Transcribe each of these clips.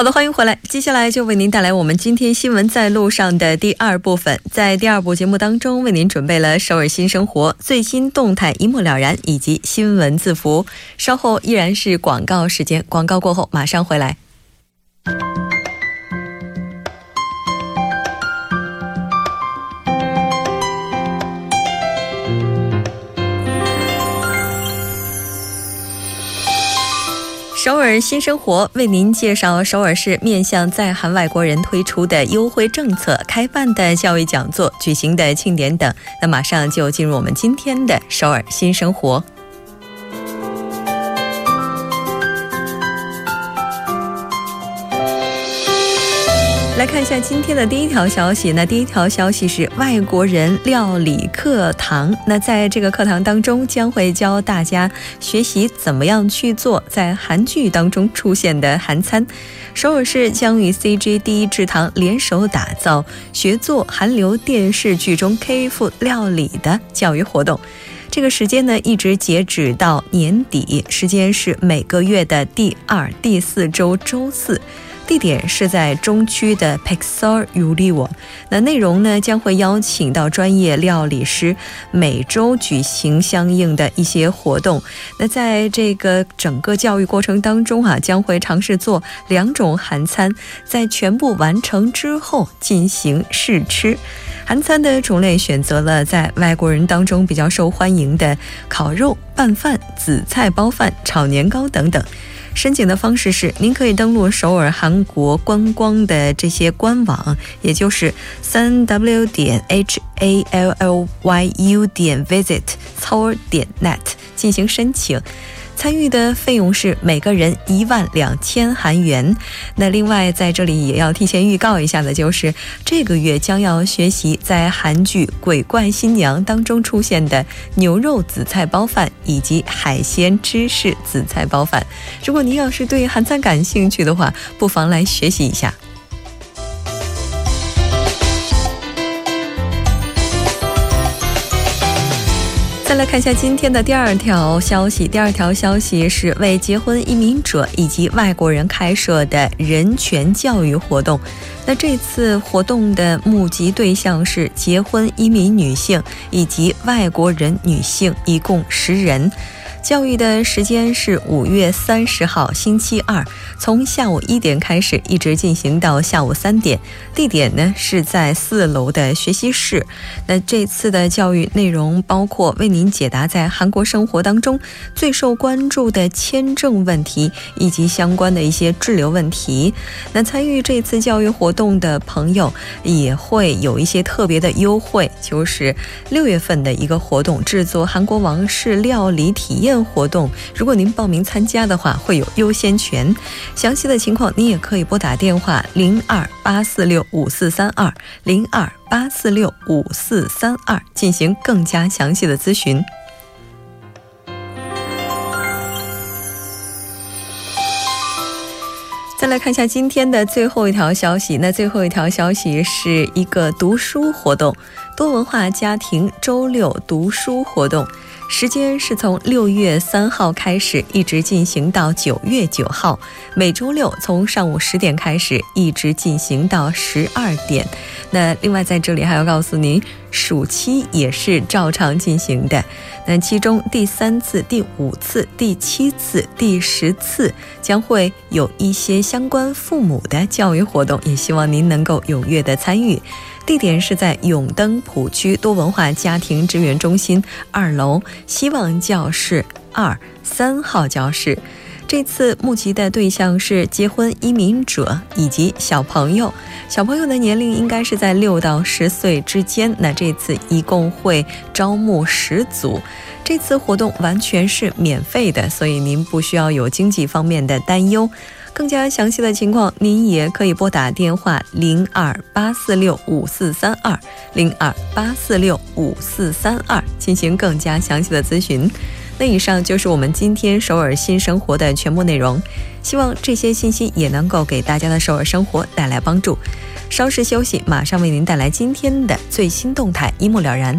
好的，欢迎回来。接下来就为您带来我们今天新闻在路上的第二部分。在第二部节目当中，为您准备了首尔新生活最新动态一目了然，以及新闻字符。稍后依然是广告时间，广告过后马上回来。首尔新生活为您介绍首尔市面向在韩外国人推出的优惠政策、开办的教育讲座、举行的庆典等。那马上就进入我们今天的首尔新生活。来看一下今天的第一条消息。那第一条消息是外国人料理课堂。那在这个课堂当中，将会教大家学习怎么样去做在韩剧当中出现的韩餐。首尔市将与 CG 第一制堂联手打造学做韩流电视剧中 K f 料理的教育活动。这个时间呢，一直截止到年底，时间是每个月的第二、第四周周四。地点是在中区的 Pixar u l i w 那内容呢将会邀请到专业料理师，每周举行相应的一些活动。那在这个整个教育过程当中啊，将会尝试做两种韩餐，在全部完成之后进行试吃。韩餐的种类选择了在外国人当中比较受欢迎的烤肉、拌饭、紫菜包饭、炒年糕等等。申请的方式是，您可以登录首尔韩国观光的这些官网，也就是三 w 点 h a l l y u 点 visit 操儿点 net 进行申请。参与的费用是每个人一万两千韩元。那另外在这里也要提前预告一下的，就是这个月将要学习在韩剧《鬼怪新娘》当中出现的牛肉紫菜包饭以及海鲜芝士紫菜包饭。如果您要是对韩餐感兴趣的话，不妨来学习一下。再来看一下今天的第二条消息。第二条消息是为结婚移民者以及外国人开设的人权教育活动。那这次活动的募集对象是结婚移民女性以及外国人女性，一共十人。教育的时间是五月三十号星期二，从下午一点开始，一直进行到下午三点。地点呢是在四楼的学习室。那这次的教育内容包括为您解答在韩国生活当中最受关注的签证问题以及相关的一些滞留问题。那参与这次教育活动的朋友也会有一些特别的优惠，就是六月份的一个活动，制作韩国王室料理体验。活动，如果您报名参加的话，会有优先权。详细的情况，您也可以拨打电话零二八四六五四三二零二八四六五四三二进行更加详细的咨询。再来看一下今天的最后一条消息，那最后一条消息是一个读书活动，多文化家庭周六读书活动。时间是从六月三号开始，一直进行到九月九号，每周六从上午十点开始，一直进行到十二点。那另外在这里还要告诉您，暑期也是照常进行的。那其中第三次、第五次、第七次、第十次将会有一些相关父母的教育活动，也希望您能够踊跃的参与。地点是在永登浦区多文化家庭支援中心二楼希望教室二三号教室。这次募集的对象是结婚移民者以及小朋友，小朋友的年龄应该是在六到十岁之间。那这次一共会招募十组，这次活动完全是免费的，所以您不需要有经济方面的担忧。更加详细的情况，您也可以拨打电话零二八四六五四三二零二八四六五四三二进行更加详细的咨询。那以上就是我们今天首尔新生活的全部内容，希望这些信息也能够给大家的首尔生活带来帮助。稍事休息，马上为您带来今天的最新动态，一目了然。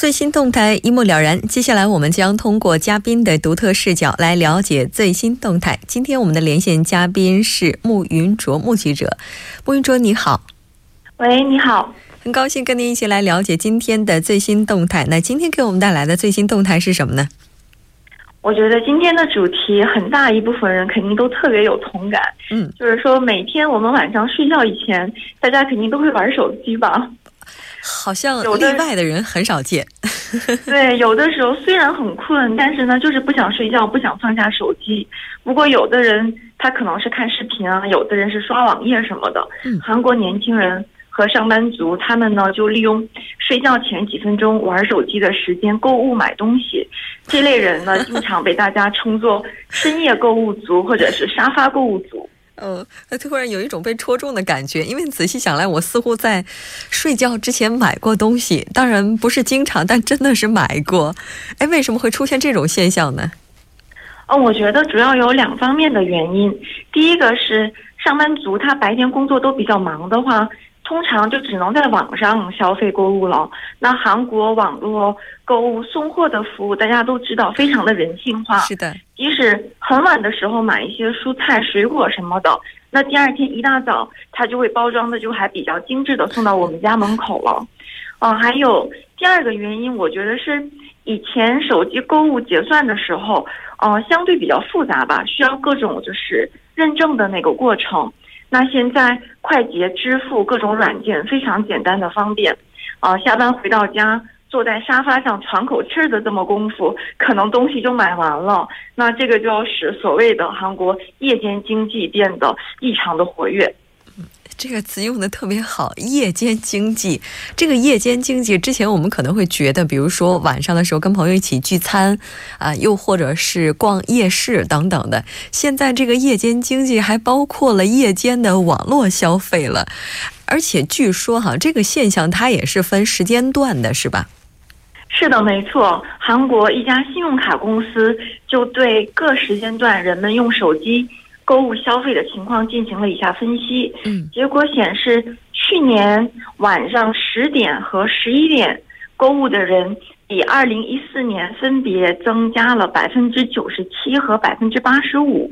最新动态一目了然。接下来，我们将通过嘉宾的独特视角来了解最新动态。今天我们的连线嘉宾是穆云卓目击者。穆云卓，你好。喂，你好。很高兴跟您一起来了解今天的最新动态。那今天给我们带来的最新动态是什么呢？我觉得今天的主题，很大一部分人肯定都特别有同感。嗯，就是说每天我们晚上睡觉以前，大家肯定都会玩手机吧。好像例外的人很少见。对，有的时候虽然很困，但是呢，就是不想睡觉，不想放下手机。不过有的人他可能是看视频啊，有的人是刷网页什么的。嗯，韩国年轻人和上班族，他们呢就利用睡觉前几分钟玩手机的时间购物买东西。这类人呢，经常被大家称作深夜购物族，或者是沙发购物族。嗯，突然有一种被戳中的感觉，因为仔细想来，我似乎在睡觉之前买过东西，当然不是经常，但真的是买过。哎，为什么会出现这种现象呢？哦，我觉得主要有两方面的原因。第一个是上班族他白天工作都比较忙的话。通常就只能在网上消费购物了。那韩国网络购物送货的服务，大家都知道非常的人性化。是的，即使很晚的时候买一些蔬菜、水果什么的，那第二天一大早，它就会包装的就还比较精致的送到我们家门口了。哦，还有第二个原因，我觉得是以前手机购物结算的时候，呃，相对比较复杂吧，需要各种就是认证的那个过程。那现在快捷支付各种软件非常简单的方便，啊，下班回到家坐在沙发上喘口气的这么功夫，可能东西就买完了。那这个就要使所谓的韩国夜间经济变得异常的活跃。这个词用的特别好，夜间经济。这个夜间经济之前我们可能会觉得，比如说晚上的时候跟朋友一起聚餐，啊，又或者是逛夜市等等的。现在这个夜间经济还包括了夜间的网络消费了，而且据说哈，这个现象它也是分时间段的，是吧？是的，没错。韩国一家信用卡公司就对各时间段人们用手机。购物消费的情况进行了以下分析，嗯，结果显示，去年晚上十点和十一点购物的人比二零一四年分别增加了百分之九十七和百分之八十五，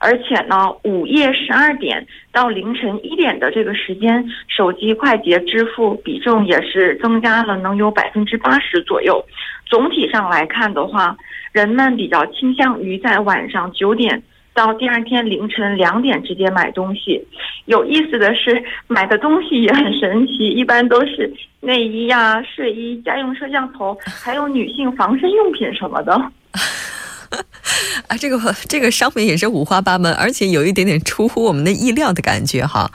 而且呢，午夜十二点到凌晨一点的这个时间，手机快捷支付比重也是增加了能有百分之八十左右。总体上来看的话，人们比较倾向于在晚上九点。到第二天凌晨两点之间买东西，有意思的是，买的东西也很神奇，一般都是内衣呀、睡衣、家用摄像头，还有女性防身用品什么的。啊，这个这个商品也是五花八门，而且有一点点出乎我们的意料的感觉哈。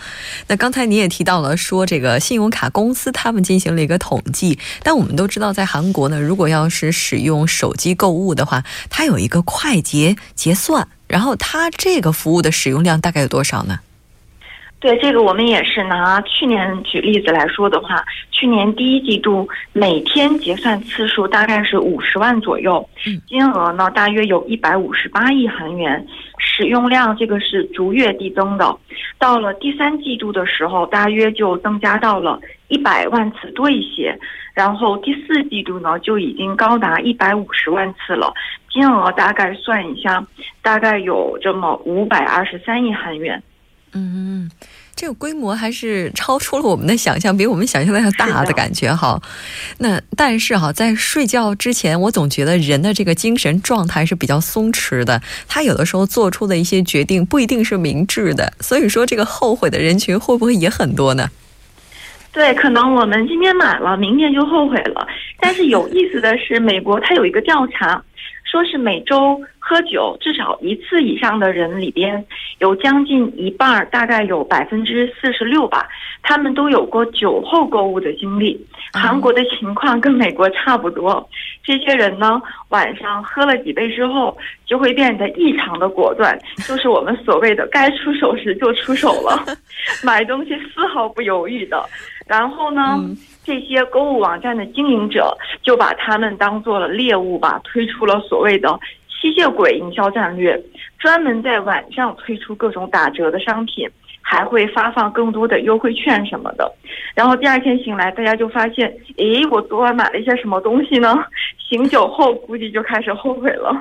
那刚才你也提到了说，这个信用卡公司他们进行了一个统计，但我们都知道，在韩国呢，如果要是使用手机购物的话，它有一个快捷结算，然后它这个服务的使用量大概有多少呢？对这个，我们也是拿去年举例子来说的话，去年第一季度每天结算次数大概是五十万左右，金额呢大约有一百五十八亿韩元，使用量这个是逐月递增的。到了第三季度的时候，大约就增加到了一百万次多一些，然后第四季度呢就已经高达一百五十万次了，金额大概算一下，大概有这么五百二十三亿韩元。嗯，这个规模还是超出了我们的想象，比我们想象的要大的感觉哈。那但是哈，在睡觉之前，我总觉得人的这个精神状态是比较松弛的，他有的时候做出的一些决定不一定是明智的，所以说这个后悔的人群会不会也很多呢？对，可能我们今天买了，明天就后悔了。但是有意思的是，美国它有一个调查。说是每周喝酒至少一次以上的人里边，有将近一半，大概有百分之四十六吧，他们都有过酒后购物的经历。韩国的情况跟美国差不多，这些人呢，晚上喝了几杯之后，就会变得异常的果断，就是我们所谓的该出手时就出手了，买东西丝毫不犹豫的。然后呢？这些购物网站的经营者就把他们当做了猎物吧，推出了所谓的吸血鬼营销战略，专门在晚上推出各种打折的商品，还会发放更多的优惠券什么的。然后第二天醒来，大家就发现，诶，我昨晚买了一些什么东西呢？醒酒后估计就开始后悔了。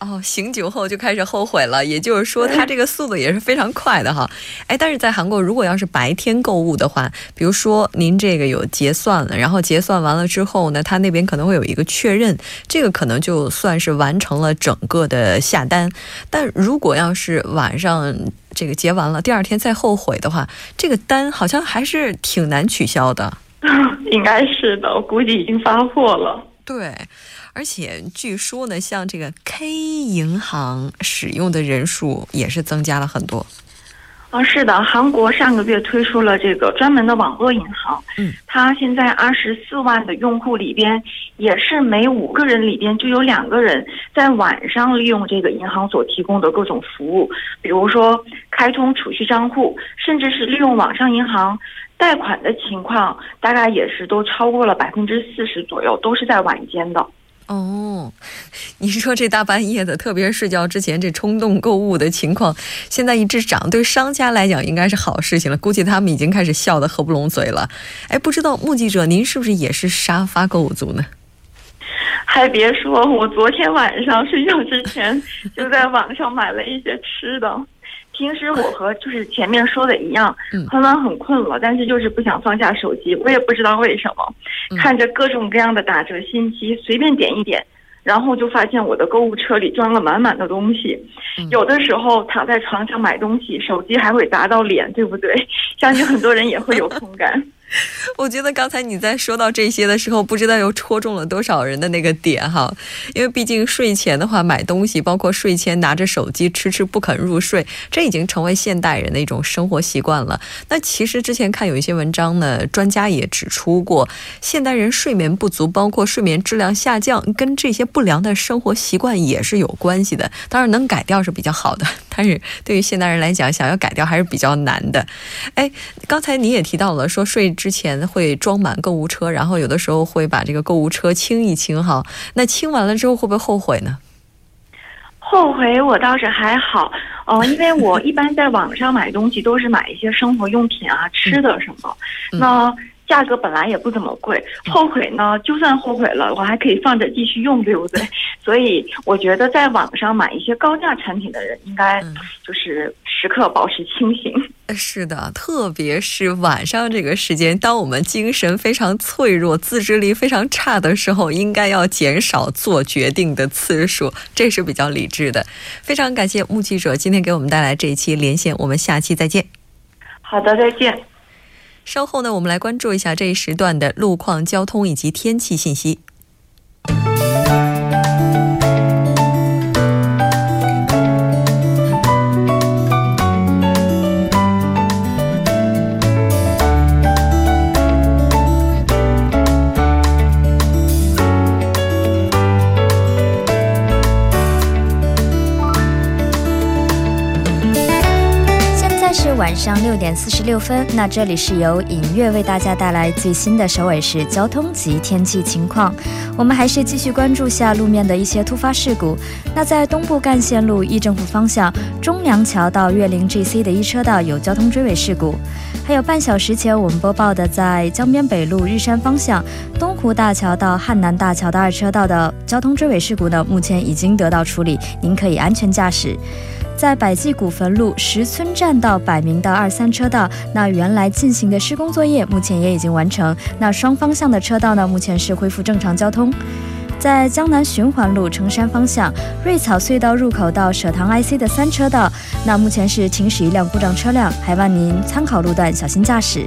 哦，醒酒后就开始后悔了，也就是说，他这个速度也是非常快的哈。哎，但是在韩国，如果要是白天购物的话，比如说您这个有结算了，然后结算完了之后呢，他那边可能会有一个确认，这个可能就算是完成了整个的下单。但如果要是晚上这个结完了，第二天再后悔的话，这个单好像还是挺难取消的。应该是的，我估计已经发货了。对。而且据说呢，像这个 K 银行使用的人数也是增加了很多。啊，是的，韩国上个月推出了这个专门的网络银行。嗯，它现在二十四万的用户里边，也是每五个人里边就有两个人在晚上利用这个银行所提供的各种服务，比如说开通储蓄账户，甚至是利用网上银行贷款的情况，大概也是都超过了百分之四十左右，都是在晚间的。哦，你是说这大半夜的，特别是睡觉之前这冲动购物的情况，现在一直涨，对商家来讲应该是好事情了。估计他们已经开始笑得合不拢嘴了。哎，不知道目击者您是不是也是沙发购物族呢？还别说，我昨天晚上睡觉之前就在网上买了一些吃的。平时我和就是前面说的一样，很晚很困了，但是就是不想放下手机。我也不知道为什么，看着各种各样的打折信息，随便点一点，然后就发现我的购物车里装了满满的东西。有的时候躺在床上买东西，手机还会砸到脸，对不对？相信很多人也会有同感。我觉得刚才你在说到这些的时候，不知道又戳中了多少人的那个点哈。因为毕竟睡前的话买东西，包括睡前拿着手机迟迟不肯入睡，这已经成为现代人的一种生活习惯了。那其实之前看有一些文章呢，专家也指出过，现代人睡眠不足，包括睡眠质量下降，跟这些不良的生活习惯也是有关系的。当然能改掉是比较好的，但是对于现代人来讲，想要改掉还是比较难的。哎，刚才你也提到了说睡。之前会装满购物车，然后有的时候会把这个购物车清一清哈。那清完了之后会不会后悔呢？后悔我倒是还好，哦，因为我一般在网上买东西都是买一些生活用品啊、吃的什么，那价格本来也不怎么贵。后悔呢，就算后悔了，我还可以放着继续用，对不对？所以我觉得在网上买一些高价产品的人，应该就是时刻保持清醒。是的，特别是晚上这个时间，当我们精神非常脆弱、自制力非常差的时候，应该要减少做决定的次数，这是比较理智的。非常感谢目击者今天给我们带来这一期连线，我们下期再见。好的，再见。稍后呢，我们来关注一下这一时段的路况、交通以及天气信息。晚上六点四十六分，那这里是由尹月为大家带来最新的首尔市交通及天气情况。我们还是继续关注下路面的一些突发事故。那在东部干线路易政府方向，中梁桥到岳林 GC 的一车道有交通追尾事故。还有半小时前我们播报的，在江边北路日山方向，东湖大桥到汉南大桥的二车道的交通追尾事故呢，目前已经得到处理，您可以安全驾驶。在百济古坟路石村站到百名的二三车道，那原来进行的施工作业目前也已经完成，那双方向的车道呢，目前是恢复正常交通。在江南循环路城山方向瑞草隧道入口到舍堂 IC 的三车道，那目前是停驶一辆故障车辆，还望您参考路段，小心驾驶。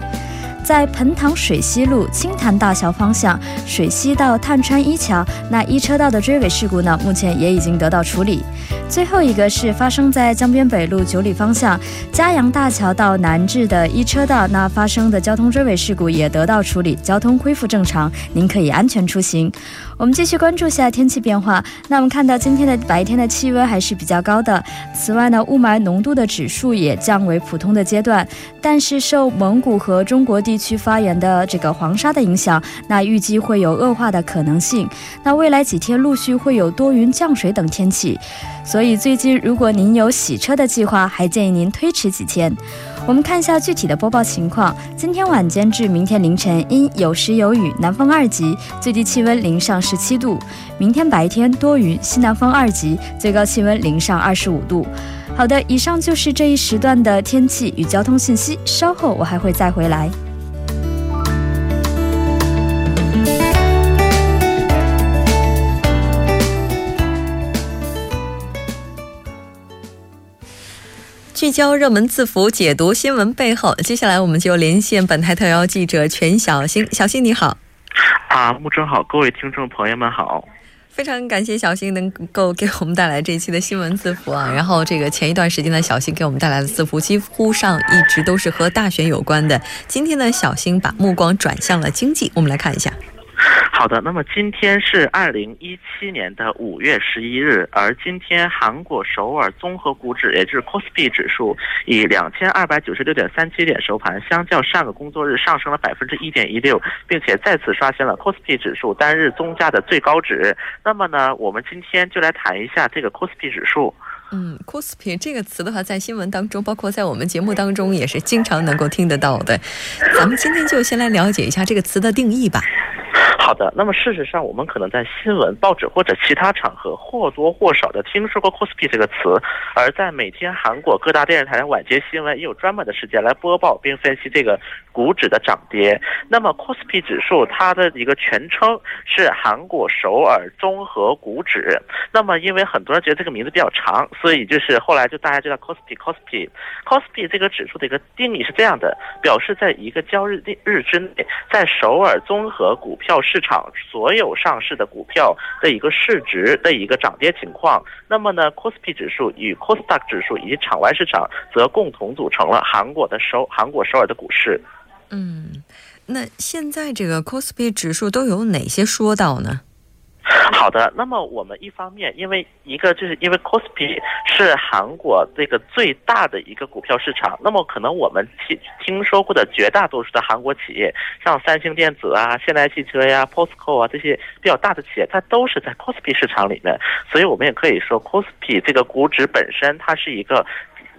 在彭塘水西路青潭大桥方向，水西到探川一桥那一车道的追尾事故呢，目前也已经得到处理。最后一个是发生在江边北路九里方向嘉阳大桥到南至的一车道，那发生的交通追尾事故也得到处理，交通恢复正常，您可以安全出行。我们继续关注下天气变化。那我们看到今天的白天的气温还是比较高的。此外呢，雾霾浓度的指数也降为普通的阶段。但是受蒙古和中国地区发源的这个黄沙的影响，那预计会有恶化的可能性。那未来几天陆续会有多云降水等天气。所以最近如果您有洗车的计划，还建议您推迟几天。我们看一下具体的播报情况。今天晚间至明天凌晨阴有时有雨，南风二级，最低气温零上十七度。明天白天多云，西南风二级，最高气温零上二十五度。好的，以上就是这一时段的天气与交通信息。稍后我还会再回来。聚焦热门字符，解读新闻背后。接下来，我们就连线本台特邀记者全小新。小新你好，啊，木真好，各位听众朋友们好。非常感谢小新能够给我们带来这一期的新闻字符啊。然后，这个前一段时间呢小新给我们带来的字符，几乎上一直都是和大选有关的。今天呢，小新把目光转向了经济，我们来看一下。好的，那么今天是二零一七年的五月十一日，而今天韩国首尔综合股指，也就是 Kospi 指数，以两千二百九十六点三七点收盘，相较上个工作日上升了百分之一点一六，并且再次刷新了 Kospi 指数单日综价的最高值。那么呢，我们今天就来谈一下这个 Kospi 指数。嗯，Kospi 这个词的话，在新闻当中，包括在我们节目当中，也是经常能够听得到的。咱们今天就先来了解一下这个词的定义吧。好的，那么事实上，我们可能在新闻、报纸或者其他场合或多或少的听说过 “cospi” 这个词，而在每天韩国各大电视台的晚间新闻也有专门的时间来播报并分析这个股指的涨跌。那么 “cospi” 指数它的一个全称是韩国首尔综合股指。那么因为很多人觉得这个名字比较长，所以就是后来就大家知道 “cospi cospi cospi” 这个指数的一个定义是这样的，表示在一个交易日之内，在首尔综合股票市场所有上市的股票的一个市值的一个涨跌情况。那么呢，Kospi 指数与 Kosdaq 指数以及场外市场则共同组成了韩国的首韩国首尔的股市。嗯，那现在这个 Kospi 指数都有哪些说道呢？好的，那么我们一方面，因为一个就是因为 Kospi 是韩国这个最大的一个股票市场，那么可能我们听听说过的绝大多数的韩国企业，像三星电子啊、现代汽车呀、POSCO 啊这些比较大的企业，它都是在 Kospi 市场里面，所以我们也可以说 Kospi 这个股指本身它是一个。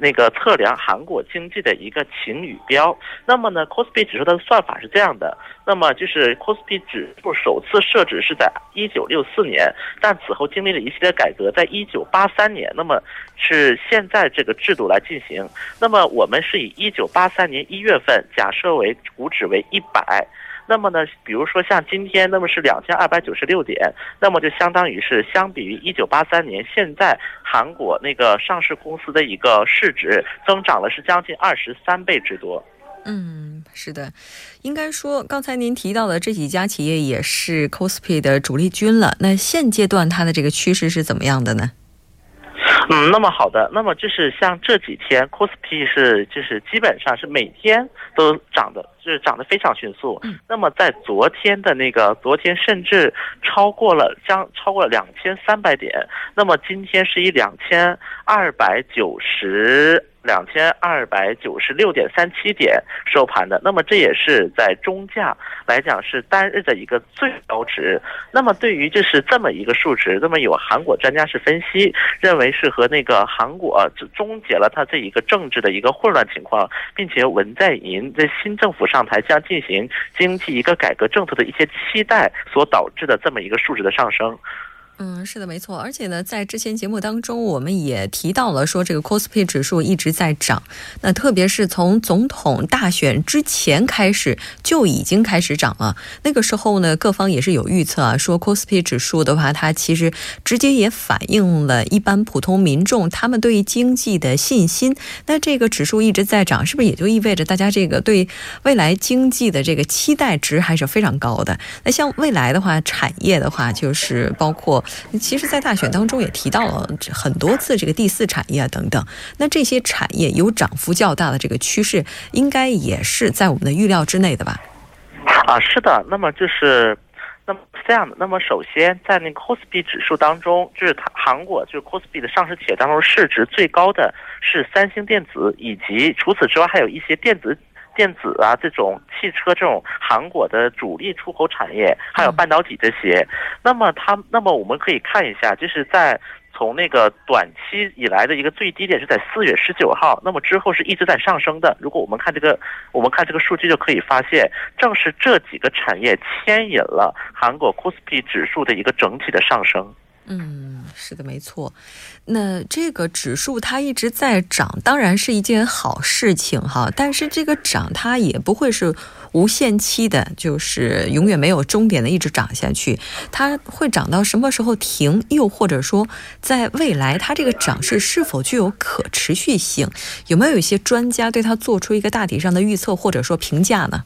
那个测量韩国经济的一个晴雨标，那么呢，Kospi 指数它的算法是这样的，那么就是 Kospi 指数首次设置是在一九六四年，但此后经历了一系列改革，在一九八三年，那么是现在这个制度来进行，那么我们是以一九八三年一月份假设为股指为一百。那么呢，比如说像今天，那么是两千二百九十六点，那么就相当于是相比于一九八三年，现在韩国那个上市公司的一个市值增长了是将近二十三倍之多。嗯，是的，应该说刚才您提到的这几家企业也是 Cospi 的主力军了。那现阶段它的这个趋势是怎么样的呢？嗯，那么好的，那么就是像这几天 Cospi 是就是基本上是每天都涨的。就是涨得非常迅速。那么在昨天的那个，昨天甚至超过了将超过了两千三百点。那么今天是以两千二百九十。两千二百九十六点三七点收盘的，那么这也是在中价来讲是单日的一个最高值。那么对于就是这么一个数值，那么有韩国专家是分析认为是和那个韩国终结了它这一个政治的一个混乱情况，并且文在寅在新政府上台将进行经济一个改革政策的一些期待所导致的这么一个数值的上升。嗯，是的，没错。而且呢，在之前节目当中，我们也提到了说，这个 c o s p i 指数一直在涨。那特别是从总统大选之前开始就已经开始涨了。那个时候呢，各方也是有预测啊，说 c o s p i 指数的话，它其实直接也反映了一般普通民众他们对经济的信心。那这个指数一直在涨，是不是也就意味着大家这个对未来经济的这个期待值还是非常高的？那像未来的话，产业的话，就是包括。其实，在大选当中也提到了很多次这个第四产业啊等等，那这些产业有涨幅较大的这个趋势，应该也是在我们的预料之内的吧？啊，是的。那么就是，那么是这样的。那么首先，在那个 c o s p i 指数当中，就是它韩国就是 c o s p i 的上市企业当中市值最高的是三星电子，以及除此之外还有一些电子。电子啊，这种汽车这种韩国的主力出口产业，还有半导体这些，那么它，那么我们可以看一下，就是在从那个短期以来的一个最低点是在四月十九号，那么之后是一直在上升的。如果我们看这个，我们看这个数据就可以发现，正是这几个产业牵引了韩国 k o s p i 指数的一个整体的上升。嗯，是的，没错。那这个指数它一直在涨，当然是一件好事情哈。但是这个涨它也不会是无限期的，就是永远没有终点的一直涨下去。它会涨到什么时候停？又或者说，在未来它这个涨势是否具有可持续性？有没有一些专家对它做出一个大体上的预测或者说评价呢？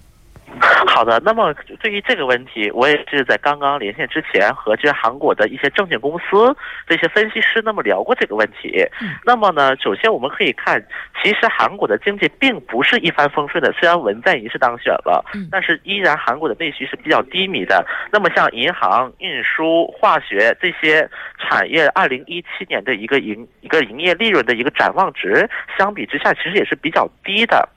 好的，那么对于这个问题，我也是在刚刚连线之前和这韩国的一些证券公司这些分析师那么聊过这个问题。那么呢，首先我们可以看，其实韩国的经济并不是一帆风顺的。虽然文在寅是当选了，但是依然韩国的内需是比较低迷的。那么像银行、运输、化学这些产业，二零一七年的一个营一个营业利润的一个展望值，相比之下其实也是比较低的。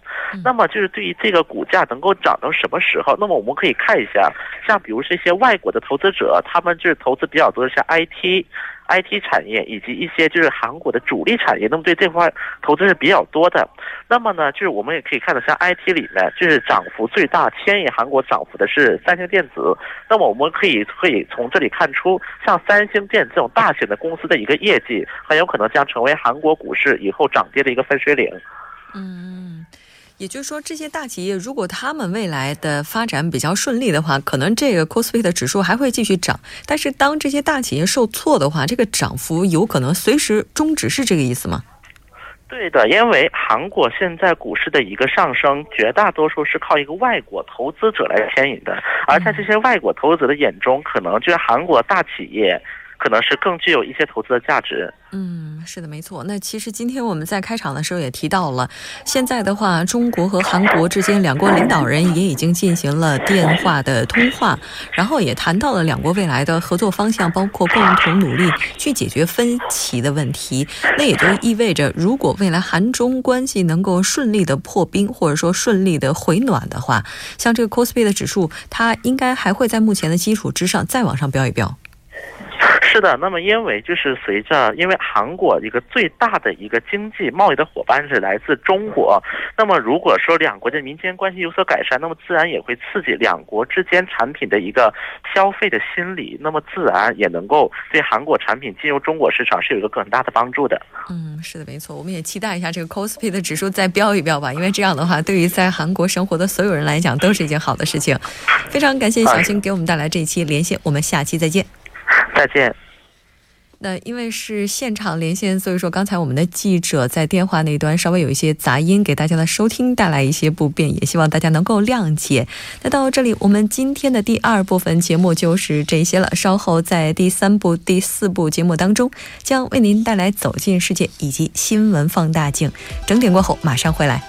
那么就是对于这个股价能够涨到什么时候？那么我们可以看一下，像比如这些外国的投资者，他们就是投资比较多的像 IT、IT 产业以及一些就是韩国的主力产业，那么对这块投资是比较多的。那么呢，就是我们也可以看到，像 IT 里面就是涨幅最大、牵引韩国涨幅的是三星电子。那么我们可以可以从这里看出，像三星电子这种大型的公司的一个业绩，很有可能将成为韩国股市以后涨跌的一个分水岭。嗯。也就是说，这些大企业如果他们未来的发展比较顺利的话，可能这个 c o s p i 的指数还会继续涨。但是，当这些大企业受挫的话，这个涨幅有可能随时终止，是这个意思吗？对的，因为韩国现在股市的一个上升，绝大多数是靠一个外国投资者来牵引的。而在这些外国投资者的眼中，可能就是韩国大企业。可能是更具有一些投资的价值。嗯，是的，没错。那其实今天我们在开场的时候也提到了，现在的话，中国和韩国之间两国领导人也已经进行了电话的通话，然后也谈到了两国未来的合作方向，包括共同努力去解决分歧的问题。那也就意味着，如果未来韩中关系能够顺利的破冰，或者说顺利的回暖的话，像这个 c o s p i 的指数，它应该还会在目前的基础之上再往上飙一飙。是的，那么因为就是随着，因为韩国一个最大的一个经济贸易的伙伴是来自中国，那么如果说两国的民间关系有所改善，那么自然也会刺激两国之间产品的一个消费的心理，那么自然也能够对韩国产品进入中国市场是有一个更大的帮助的。嗯，是的，没错，我们也期待一下这个 c o s p i 的指数再飙一飙吧，因为这样的话，对于在韩国生活的所有人来讲都是一件好的事情。非常感谢小新给我们带来这一期连线，我们下期再见。再见。那因为是现场连线，所以说刚才我们的记者在电话那端稍微有一些杂音，给大家的收听带来一些不便，也希望大家能够谅解。那到这里，我们今天的第二部分节目就是这些了。稍后在第三部、第四部节目当中，将为您带来《走进世界》以及新闻放大镜。整点过后马上回来。